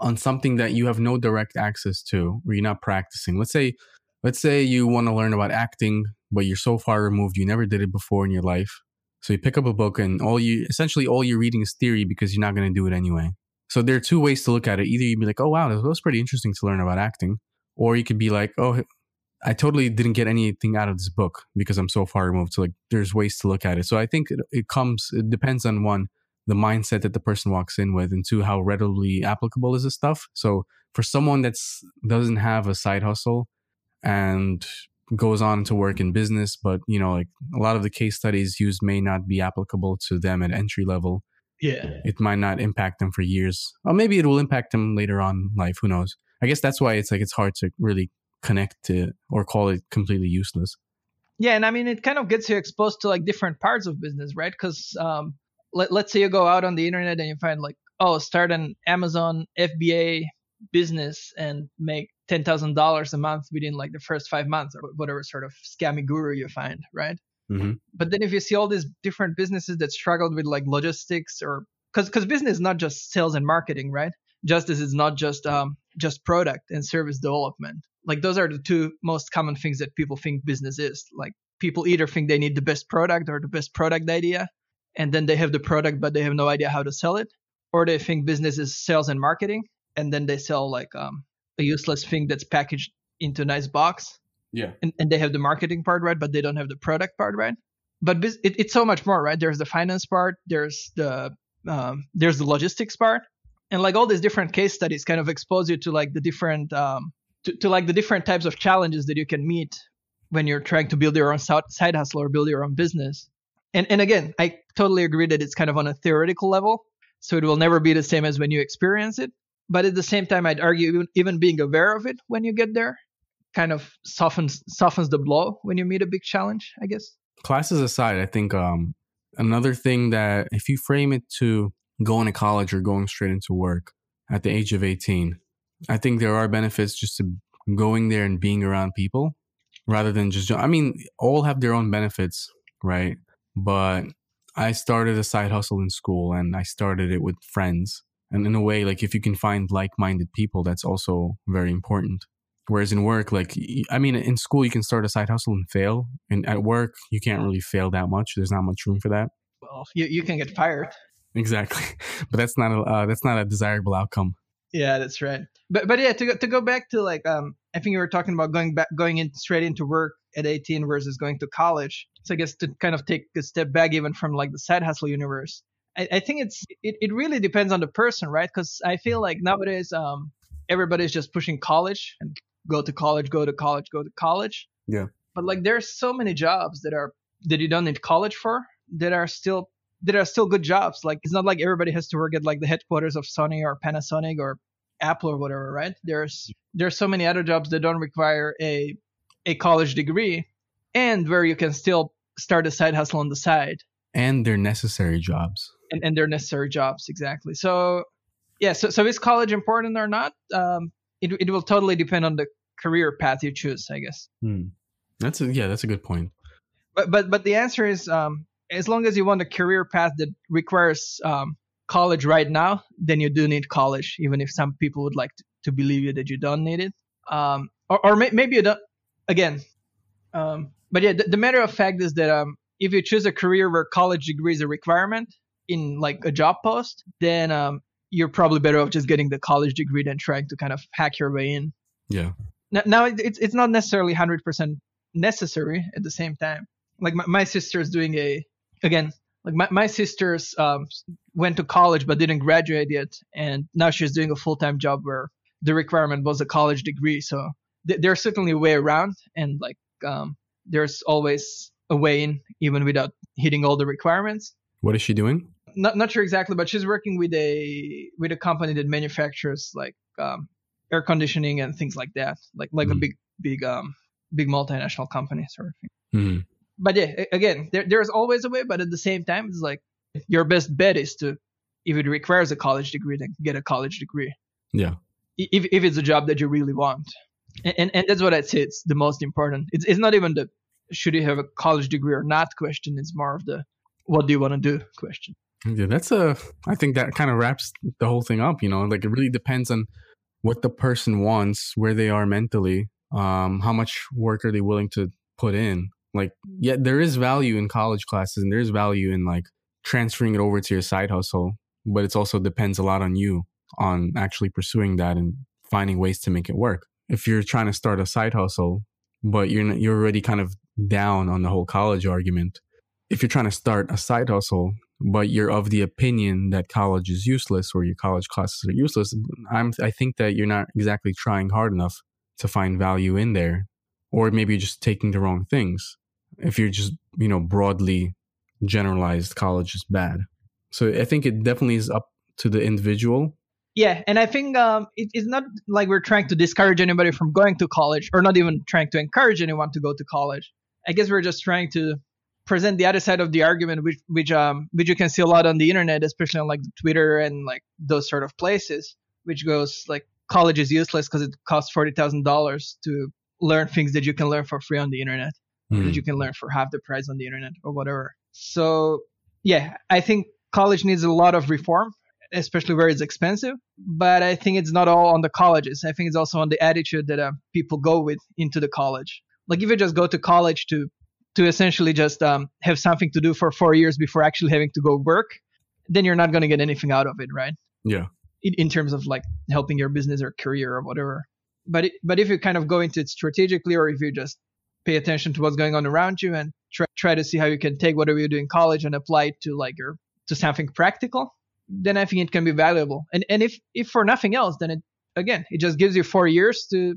on something that you have no direct access to or you're not practicing. Let's say let's say you want to learn about acting, but you're so far removed you never did it before in your life. So you pick up a book and all you essentially all you're reading is theory because you're not going to do it anyway. So there are two ways to look at it. Either you'd be like, "Oh wow, that was pretty interesting to learn about acting," or you could be like, "Oh, I totally didn't get anything out of this book because I'm so far removed." So like, there's ways to look at it. So I think it, it comes. It depends on one the mindset that the person walks in with, and two how readily applicable is this stuff. So for someone that's doesn't have a side hustle and goes on to work in business, but you know, like a lot of the case studies used may not be applicable to them at entry level. Yeah. It might not impact them for years. Or maybe it will impact them later on in life. Who knows? I guess that's why it's like it's hard to really connect to or call it completely useless. Yeah, and I mean it kind of gets you exposed to like different parts of business, right? Because um, let, let's say you go out on the internet and you find like, oh, start an Amazon FBA business and make ten thousand dollars a month within like the first five months or whatever sort of scammy guru you find, right? hmm But then if you see all these different businesses that struggled with like logistics or because because business is not just sales and marketing, right? Justice is not just um just product and service development. Like those are the two most common things that people think business is. Like people either think they need the best product or the best product idea, and then they have the product but they have no idea how to sell it, or they think business is sales and marketing, and then they sell like um a useless thing that's packaged into a nice box Yeah. and, and they have the marketing part right, but they don't have the product part right. But it, it's so much more, right? There's the finance part, there's the um, there's the logistics part, and like all these different case studies kind of expose you to like the different um, to, to like the different types of challenges that you can meet when you're trying to build your own side hustle or build your own business. And and again, I totally agree that it's kind of on a theoretical level, so it will never be the same as when you experience it. But at the same time, I'd argue even, even being aware of it when you get there kind of softens softens the blow when you meet a big challenge, I guess. Classes aside, I think um, another thing that if you frame it to going to college or going straight into work at the age of 18, I think there are benefits just to going there and being around people rather than just, I mean, all have their own benefits, right? But I started a side hustle in school and I started it with friends. And in a way, like if you can find like minded people, that's also very important. Whereas in work, like, I mean, in school, you can start a side hustle and fail. And at work, you can't really fail that much. There's not much room for that. Well, you, you can get fired. Exactly. But that's not a, uh, that's not a desirable outcome. Yeah, that's right. But but yeah, to go, to go back to like um, I think you were talking about going back going in straight into work at 18 versus going to college. So I guess to kind of take a step back even from like the side hustle universe, I, I think it's it, it really depends on the person, right? Because I feel like nowadays um everybody's just pushing college and go to college, go to college, go to college. Yeah. But like there's so many jobs that are that you don't need college for that are still that are still good jobs. Like it's not like everybody has to work at like the headquarters of Sony or Panasonic or Apple or whatever, right? There's there's so many other jobs that don't require a a college degree and where you can still start a side hustle on the side And they're necessary jobs. and, and they're necessary jobs exactly. So yeah, so so is college important or not? Um, it it will totally depend on the career path you choose, I guess. Hmm. That's a, yeah, that's a good point. But but but the answer is um, as long as you want a career path that requires um, college right now, then you do need college, even if some people would like to, to believe you that you don't need it. Um, or or may, maybe you don't. Again, Um, but yeah, the, the, matter of fact is that um, if you choose a career where college degree is a requirement in like a job post, then um, you're probably better off just getting the college degree than trying to kind of hack your way in. Yeah. Now, now it's it's not necessarily 100% necessary at the same time. Like my, my sister's doing a again like my, my sister's um, went to college but didn't graduate yet and now she's doing a full-time job where the requirement was a college degree so th- there's certainly a way around and like um, there's always a way in even without hitting all the requirements. What is she doing? Not not sure exactly but she's working with a with a company that manufactures like um, air conditioning and things like that like like mm-hmm. a big big um big multinational company sort of thing. Mm-hmm but yeah, again, there, there's always a way, but at the same time, it's like your best bet is to, if it requires a college degree, then get a college degree. Yeah. If, if it's a job that you really want. And, and, and that's what I'd say it's the most important. It's, it's not even the should you have a college degree or not question. It's more of the what do you want to do question. Yeah, that's a, I think that kind of wraps the whole thing up, you know, like it really depends on what the person wants, where they are mentally, um, how much work are they willing to put in like, mm. yeah, there is value in college classes and there's value in like transferring it over to your side hustle, but it also depends a lot on you on actually pursuing that and finding ways to make it work. If you're trying to start a side hustle, but you're you're already kind of down on the whole college argument. If you're trying to start a side hustle, but you're of the opinion that college is useless or your college classes are useless, I'm I think that you're not exactly trying hard enough to find value in there or maybe you're just taking the wrong things. If you're just, you know, broadly generalized college is bad. So I think it definitely is up to the individual. Yeah, and I think um, it, it's not like we're trying to discourage anybody from going to college, or not even trying to encourage anyone to go to college. I guess we're just trying to present the other side of the argument, which which um which you can see a lot on the internet, especially on like Twitter and like those sort of places, which goes like college is useless because it costs forty thousand dollars to learn things that you can learn for free on the internet, mm. that you can learn for half the price on the internet or whatever. So yeah, I think college needs a lot of reform, especially where it's expensive. But I think it's not all on the colleges. I think it's also on the attitude that uh, people go with into the college. Like if you just go to college to to essentially just um, have something to do for four years before actually having to go work, then you're not going to get anything out of it, right? Yeah. In, in terms of like helping your business or career or whatever but it, but if you kind of go into it strategically, or if you just pay attention to what's going on around you and try, try to see how you can take whatever you do in college and apply it to like your to something practical, then I think it can be valuable. And and if if for nothing else, then it again it just gives you four years to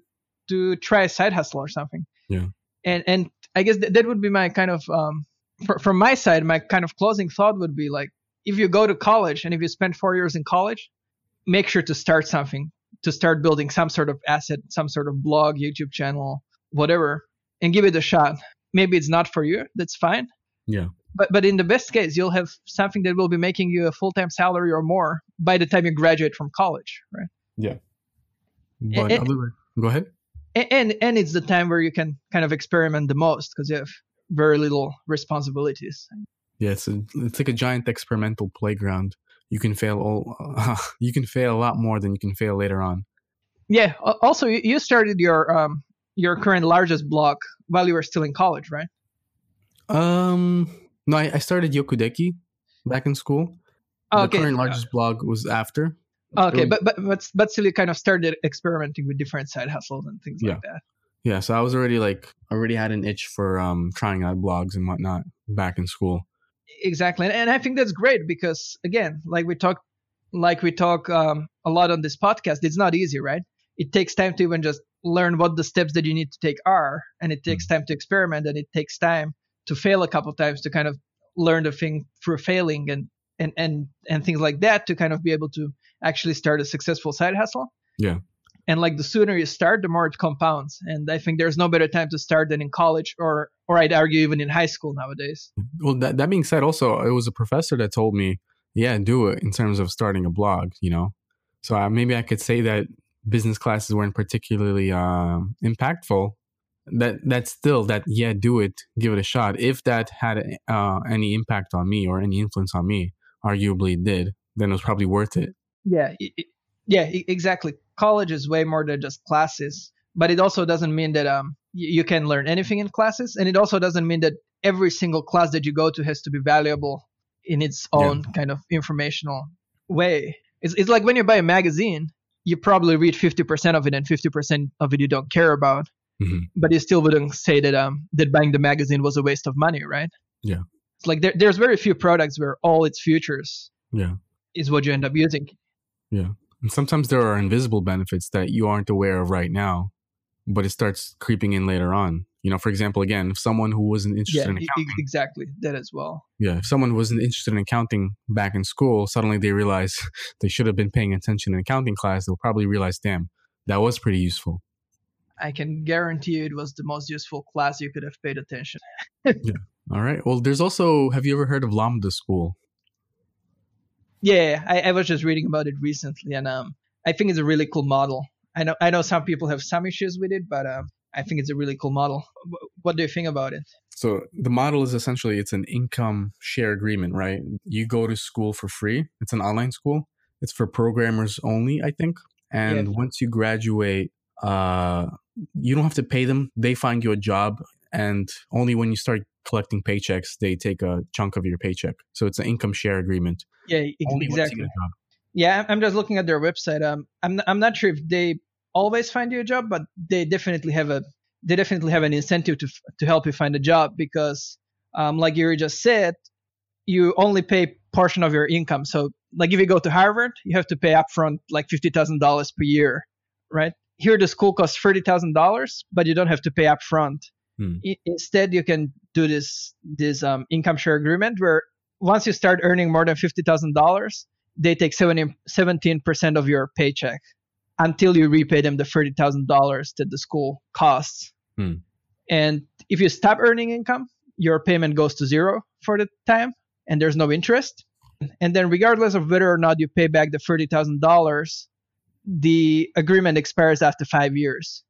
to try a side hustle or something. Yeah. And and I guess th- that would be my kind of um for, from my side, my kind of closing thought would be like if you go to college and if you spend four years in college, make sure to start something to start building some sort of asset, some sort of blog, YouTube channel, whatever, and give it a shot. Maybe it's not for you. That's fine. Yeah. But but in the best case, you'll have something that will be making you a full time salary or more by the time you graduate from college, right? Yeah. But and, other, go ahead. And and it's the time where you can kind of experiment the most because you have very little responsibilities. Yeah, it's a, it's like a giant experimental playground you can fail all uh, you can fail a lot more than you can fail later on. Yeah also you started your um your current largest blog while you were still in college right? Um no i, I started yokudeki back in school. Oh, the current largest blog was after. Okay but, but but but still you kind of started experimenting with different side hustles and things yeah. like that. Yeah so i was already like already had an itch for um trying out blogs and whatnot back in school exactly and i think that's great because again like we talk like we talk um, a lot on this podcast it's not easy right? It takes time to even just learn what the steps that you need to take are and it takes hmm. time to experiment and it takes time to fail a couple times to kind of learn the thing through failing and and and and things like that to kind of be able to actually start a successful side hustle. Yeah. And like the sooner you start the more it compounds and i think there's no better time to start than in college or or i'd argue even in high school nowadays. Well that, that being said also it was a professor that told me yeah do it in terms of starting a blog you know? So uh, maybe i could say that business classes weren't particularly uh, impactful. That that's still that yeah do it give it a shot if that had uh, any impact on me or any influence on me arguably it did then it was probably worth it. Yeah yeah exactly. College is way more than just classes, but it also doesn't mean that um you can learn anything in classes, and it also doesn't mean that every single class that you go to has to be valuable in its own yeah. kind of informational way. It's, it's like when you buy a magazine, you probably read 50% of it and 50% of it you don't care about. Mm-hmm. But you still wouldn't say that um that buying the magazine was a waste of money, right? Yeah. It's like there, there's very few products where all its features yeah is what you end up using. Yeah. And sometimes there are invisible benefits that you aren't aware of right now, but it starts creeping in later on. You know, for example, again, if someone who wasn't interested yeah, in accounting, exactly that as well. Yeah, if someone wasn't interested in accounting back in school, suddenly they realize they should have been paying attention in accounting class. They'll probably realize, damn, that was pretty useful. I can guarantee you it was the most useful class you could have paid attention. yeah. All right. Well, there's also. Have you ever heard of Lambda School? Yeah, I, I was just reading about it recently, and um, I think it's a really cool model. I know I know some people have some issues with it, but um, I think it's a really cool model. What do you think about it? So the model is essentially it's an income share agreement, right? You go to school for free. It's an online school. It's for programmers only, I think. And yeah. once you graduate, uh, you don't have to pay them. They find you a job, and only when you start collecting paychecks, they take a chunk of your paycheck. So it's an income share agreement. Yeah, exactly. Yeah, I'm just looking at their website. Um, I'm I'm not sure if they always find you a job, but they definitely have a they definitely have an incentive to to help you find a job because, um, like you just said, you only pay portion of your income. So, like if you go to Harvard, you have to pay upfront like fifty thousand dollars per year, right? Here, the school costs thirty thousand dollars, but you don't have to pay upfront. Hmm. I, instead, you can do this this um, income share agreement where once you start earning more than fifty thousand dollars, they take 17 percent of your paycheck until you repay them the thirty thousand dollars that the school costs. Hmm. And if you stop earning income, your payment goes to zero for the time, and there's no interest. And then, regardless of whether or not you pay back the thirty thousand dollars, the agreement expires after five years.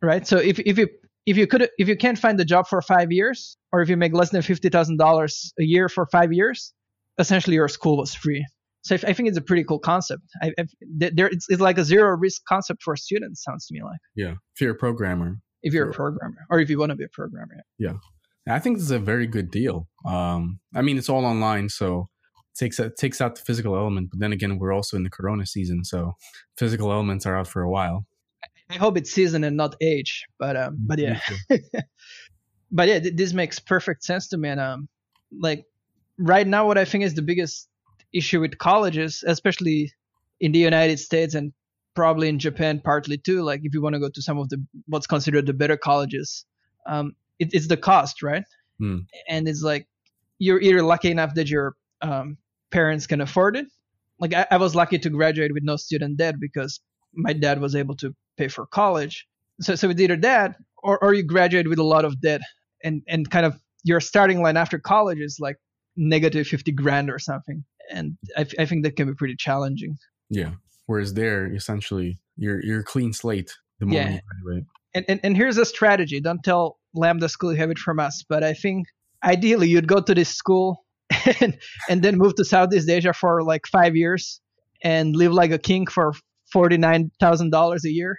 Right. So if if you if you could if you can't find a job for five years, or if you make less than fifty thousand dollars a year for five years, essentially your school was free. So I think it's a pretty cool concept. I, I, there, it's, it's, like a zero risk concept for students. Sounds to me like. Yeah, if you're a programmer. If you're a programmer, or if you want to be a programmer. Yeah, I think this is a very good deal. Um, I mean, it's all online, so it takes it takes out the physical element. But then again, we're also in the Corona season, so physical elements are out for a while. I hope it's season and not age, but um, but yeah, but yeah, this makes perfect sense to me. And um, like right now, what I think is the biggest issue with colleges, especially in the United States and probably in Japan partly too. Like if you want to go to some of the what's considered the better colleges, um, it, it's the cost, right? Hmm. And it's like you're either lucky enough that your um, parents can afford it. Like I, I was lucky to graduate with no student debt because my dad was able to pay for college. So so it's either that or or you graduate with a lot of debt and and kind of your starting line after college is like negative 50 grand or something and I, I think that can be pretty challenging. Yeah. Whereas there, essentially, you're you're clean slate the moment yeah. you graduate. And, and and here's a strategy. Don't tell Lambda School you have it from us, but I think ideally you'd go to this school and and then move to Southeast Asia for like five years and live like a king for forty nine thousand dollars a year,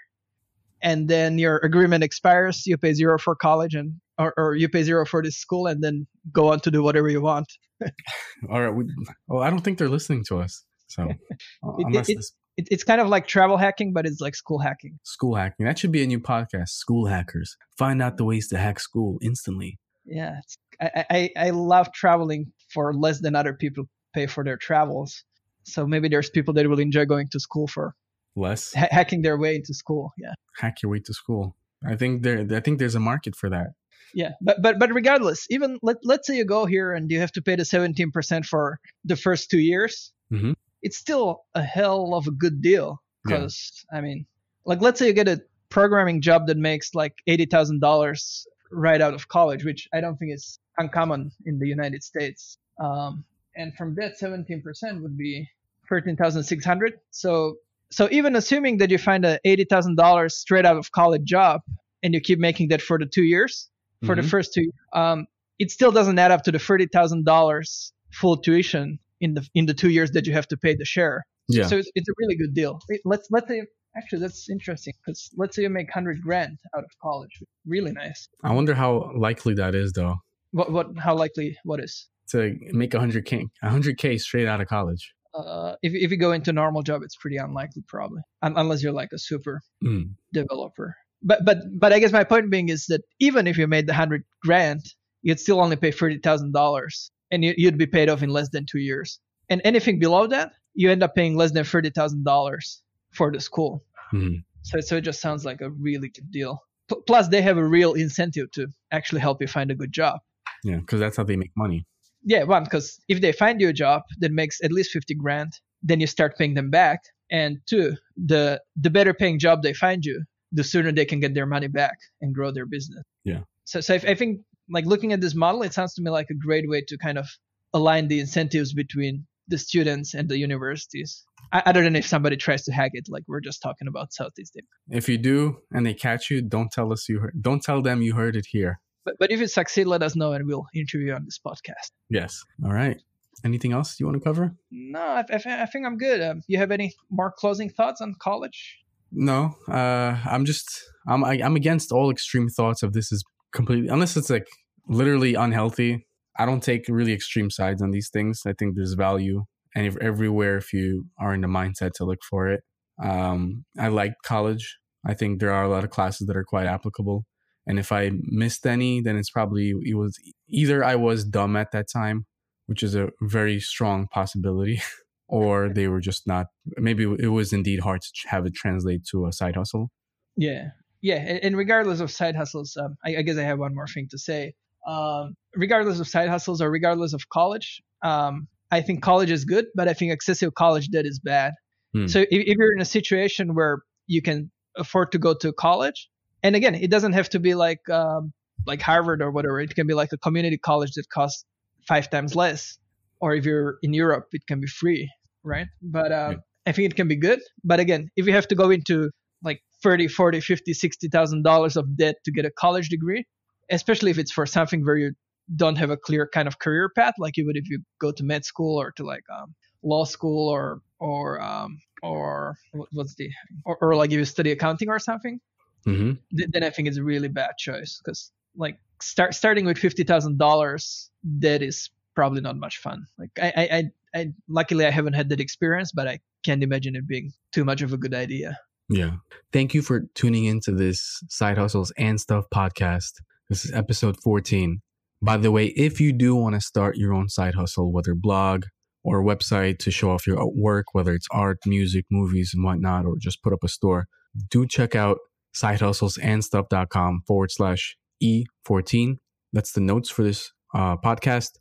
and then your agreement expires. You pay zero for college and or, or you pay zero for this school and then go on to do whatever you want. All right. We, well, I don't think they're listening to us. So uh, it, it, it, it's kind of like travel hacking, but it's like school hacking. School hacking. That should be a new podcast. School hackers. Find out the ways to hack school instantly. Yeah, I, I I love traveling for less than other people pay for their travels. So maybe there's people that will enjoy going to school for less ha- hacking their way into school. Yeah, hack your way to school. I think there. I think there's a market for that yeah but but but regardless even let, let's say you go here and you have to pay the 17% for the first two years mm-hmm. it's still a hell of a good deal because yeah. i mean like let's say you get a programming job that makes like $80000 right out of college which i don't think is uncommon in the united states um, and from that 17% would be 13600 so so even assuming that you find a $80000 straight out of college job and you keep making that for the two years for mm-hmm. the first two, um, it still doesn't add up to the thirty thousand dollars full tuition in the in the two years that you have to pay the share. Yeah. So it's, it's a really good deal. Let's let's say Actually, that's interesting because let's say you make hundred grand out of college, really nice. I wonder how likely that is, though. What what how likely what is? To make 100k, 100k straight out of college. Uh, if if you go into a normal job, it's pretty unlikely, probably, Un- unless you're like a super Mm. developer. But but but I guess my point being is that even if you made the hundred grand, you'd still only pay thirty thousand dollars, and you, you'd be paid off in less than two years. And anything below that, you end up paying less than thirty thousand dollars for the school. Mhm. So so it just sounds like a really good deal. P- plus, they have a real incentive to actually help you find a good job. Yeah, because that's how they make money. Yeah, one because if they find you a job that makes at least fifty grand, then you start paying them back. And two, the the better paying job they find you, the sooner they can get their money back and grow their business. Yeah. So so I, I think like looking at this model, it sounds to me like a great way to kind of align the incentives between the students and the universities. I, other than if somebody tries to hack it, like we're just talking about Southeast Asia. If you do and they catch you, don't tell us you heard. Don't tell them you heard it here. But but if you succeed, let us know and we'll interview you on this podcast. Yes. All right. Anything else you want to cover? No, I, I, I think I'm good. Um, you have any more closing thoughts on college? No. Uh, I'm just. I'm. I, I'm against all extreme thoughts of this is completely unless it's like literally unhealthy. I don't take really extreme sides on these things. I think there's value and if, everywhere if you are in the mindset to look for it. Um, I like college. I think there are a lot of classes that are quite applicable. And if I missed any, then it's probably it was either I was dumb at that time, which is a very strong possibility, or they were just not. Maybe it was indeed hard to have it translate to a side hustle. Yeah, yeah. And, regardless of side hustles, um, I, I guess I have one more thing to say. Um, regardless of side hustles or regardless of college, um, I think college is good, but I think excessive college debt is bad. Hmm. So if, if you're in a situation where you can afford to go to college, and again, it doesn't have to be like um, like Harvard or whatever. It can be like a community college that costs five times less, or if you're in Europe, it can be free, right? But uh, Yeah. I think it can be good. But again, if you have to go into like 30, 40, 50, 60,000 dollars of debt to get a college degree, especially if it's for something where you don't have a clear kind of career path, like you would if you go to med school or to like um, law school or or um, or what's the or, or like if you study accounting or something, hmm th- then I think it's a really bad choice because like start starting with fifty thousand dollars, that is probably not much fun. Like I, I I luckily I haven't had that experience, but I can't imagine it being too much of a good idea. Yeah. Thank you for tuning into this Side Hustles and Stuff podcast. This is episode 14. By the way, if you do want to start your own side hustle, whether blog or website to show off your work, whether it's art, music, movies, and whatnot, or just put up a store, do check out sidehustlesandstuff.com forward slash E14. That's the notes for this uh, podcast.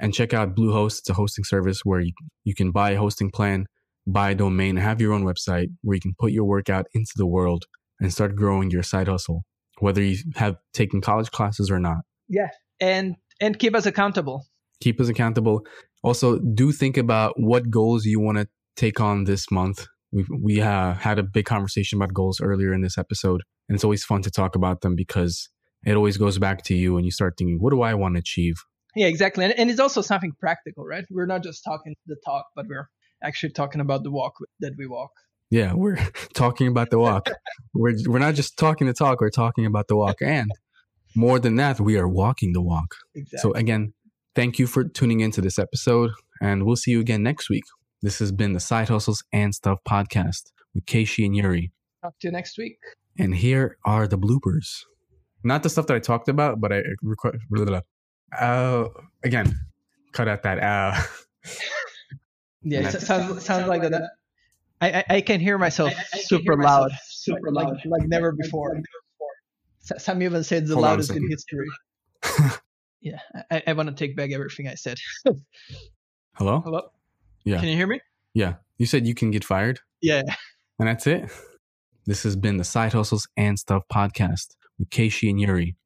And check out Bluehost. It's a hosting service where you, you can buy a hosting plan buy a domain, have your own website where you can put your work out into the world and start growing your side hustle, whether you have taken college classes or not. Yeah, and and keep us accountable. Keep us accountable. Also, do think about what goals you want to take on this month. We we uh, had a big conversation about goals earlier in this episode, and it's always fun to talk about them because it always goes back to you and you start thinking, what do I want to achieve? Yeah, exactly, and, and it's also something practical, right? We're not just talking the talk, but we're actually talking about the walk that we walk. Yeah, we're talking about the walk. we're we're not just talking the talk, we're talking about the walk. And more than that, we are walking the walk. Exactly. So again, thank you for tuning into this episode, and we'll see you again next week. This has been the Side Hustles and Stuff podcast with Keishi and Yuri. Talk to you next week. And here are the bloopers. Not the stuff that I talked about, but I record. Uh, again, cut out that. Uh, Yeah, Nice. it sounds sounds like that. I, I I can hear myself I- I super hear myself loud, super like, loud. like, like never before. Some even said the Hold loudest in history. yeah, I, I want to take back everything I said. hello. Hello. Yeah. Can you hear me? Yeah, you said you can get fired, Yeah. and that's it. This has been the Side Hustles and Stuff podcast with Keishi and Yuri.